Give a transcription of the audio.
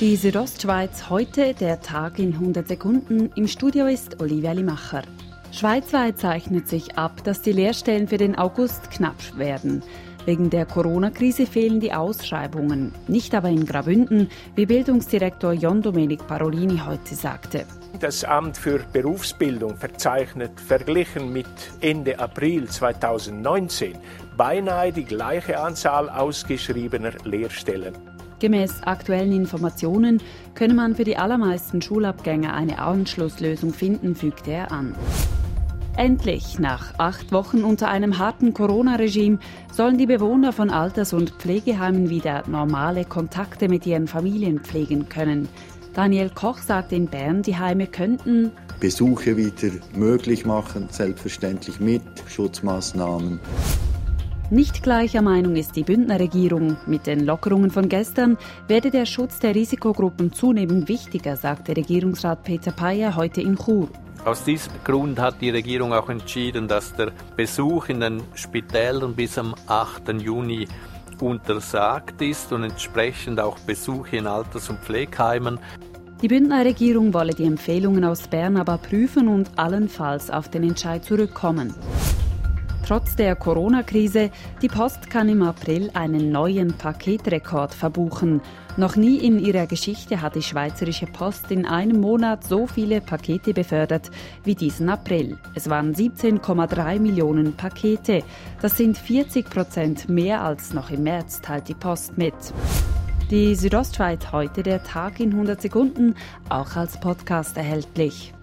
Die Südostschweiz heute, der Tag in 100 Sekunden. Im Studio ist Olivia Limacher. Schweizweit zeichnet sich ab, dass die Lehrstellen für den August knapp werden. Wegen der Corona-Krise fehlen die Ausschreibungen. Nicht aber in Grabünden, wie Bildungsdirektor Jon Domenic Parolini heute sagte. Das Amt für Berufsbildung verzeichnet verglichen mit Ende April 2019 beinahe die gleiche Anzahl ausgeschriebener Lehrstellen. Gemäß aktuellen Informationen könne man für die allermeisten Schulabgänger eine Anschlusslösung finden, fügte er an. Endlich, nach acht Wochen unter einem harten Corona-Regime, sollen die Bewohner von Alters- und Pflegeheimen wieder normale Kontakte mit ihren Familien pflegen können. Daniel Koch sagt in Bern, die Heime könnten Besuche wieder möglich machen, selbstverständlich mit Schutzmaßnahmen. Nicht gleicher Meinung ist die Bündner Regierung. Mit den Lockerungen von gestern werde der Schutz der Risikogruppen zunehmend wichtiger, sagte Regierungsrat Peter Payer heute in Chur. Aus diesem Grund hat die Regierung auch entschieden, dass der Besuch in den Spitälern bis am 8. Juni untersagt ist und entsprechend auch Besuche in Alters- und Pflegeheimen. Die Bündner Regierung wolle die Empfehlungen aus Bern aber prüfen und allenfalls auf den Entscheid zurückkommen. Trotz der Corona-Krise, die Post kann im April einen neuen Paketrekord verbuchen. Noch nie in ihrer Geschichte hat die Schweizerische Post in einem Monat so viele Pakete befördert wie diesen April. Es waren 17,3 Millionen Pakete. Das sind 40 Prozent mehr als noch im März, teilt die Post mit. Die Südostschweiz heute der Tag in 100 Sekunden, auch als Podcast erhältlich.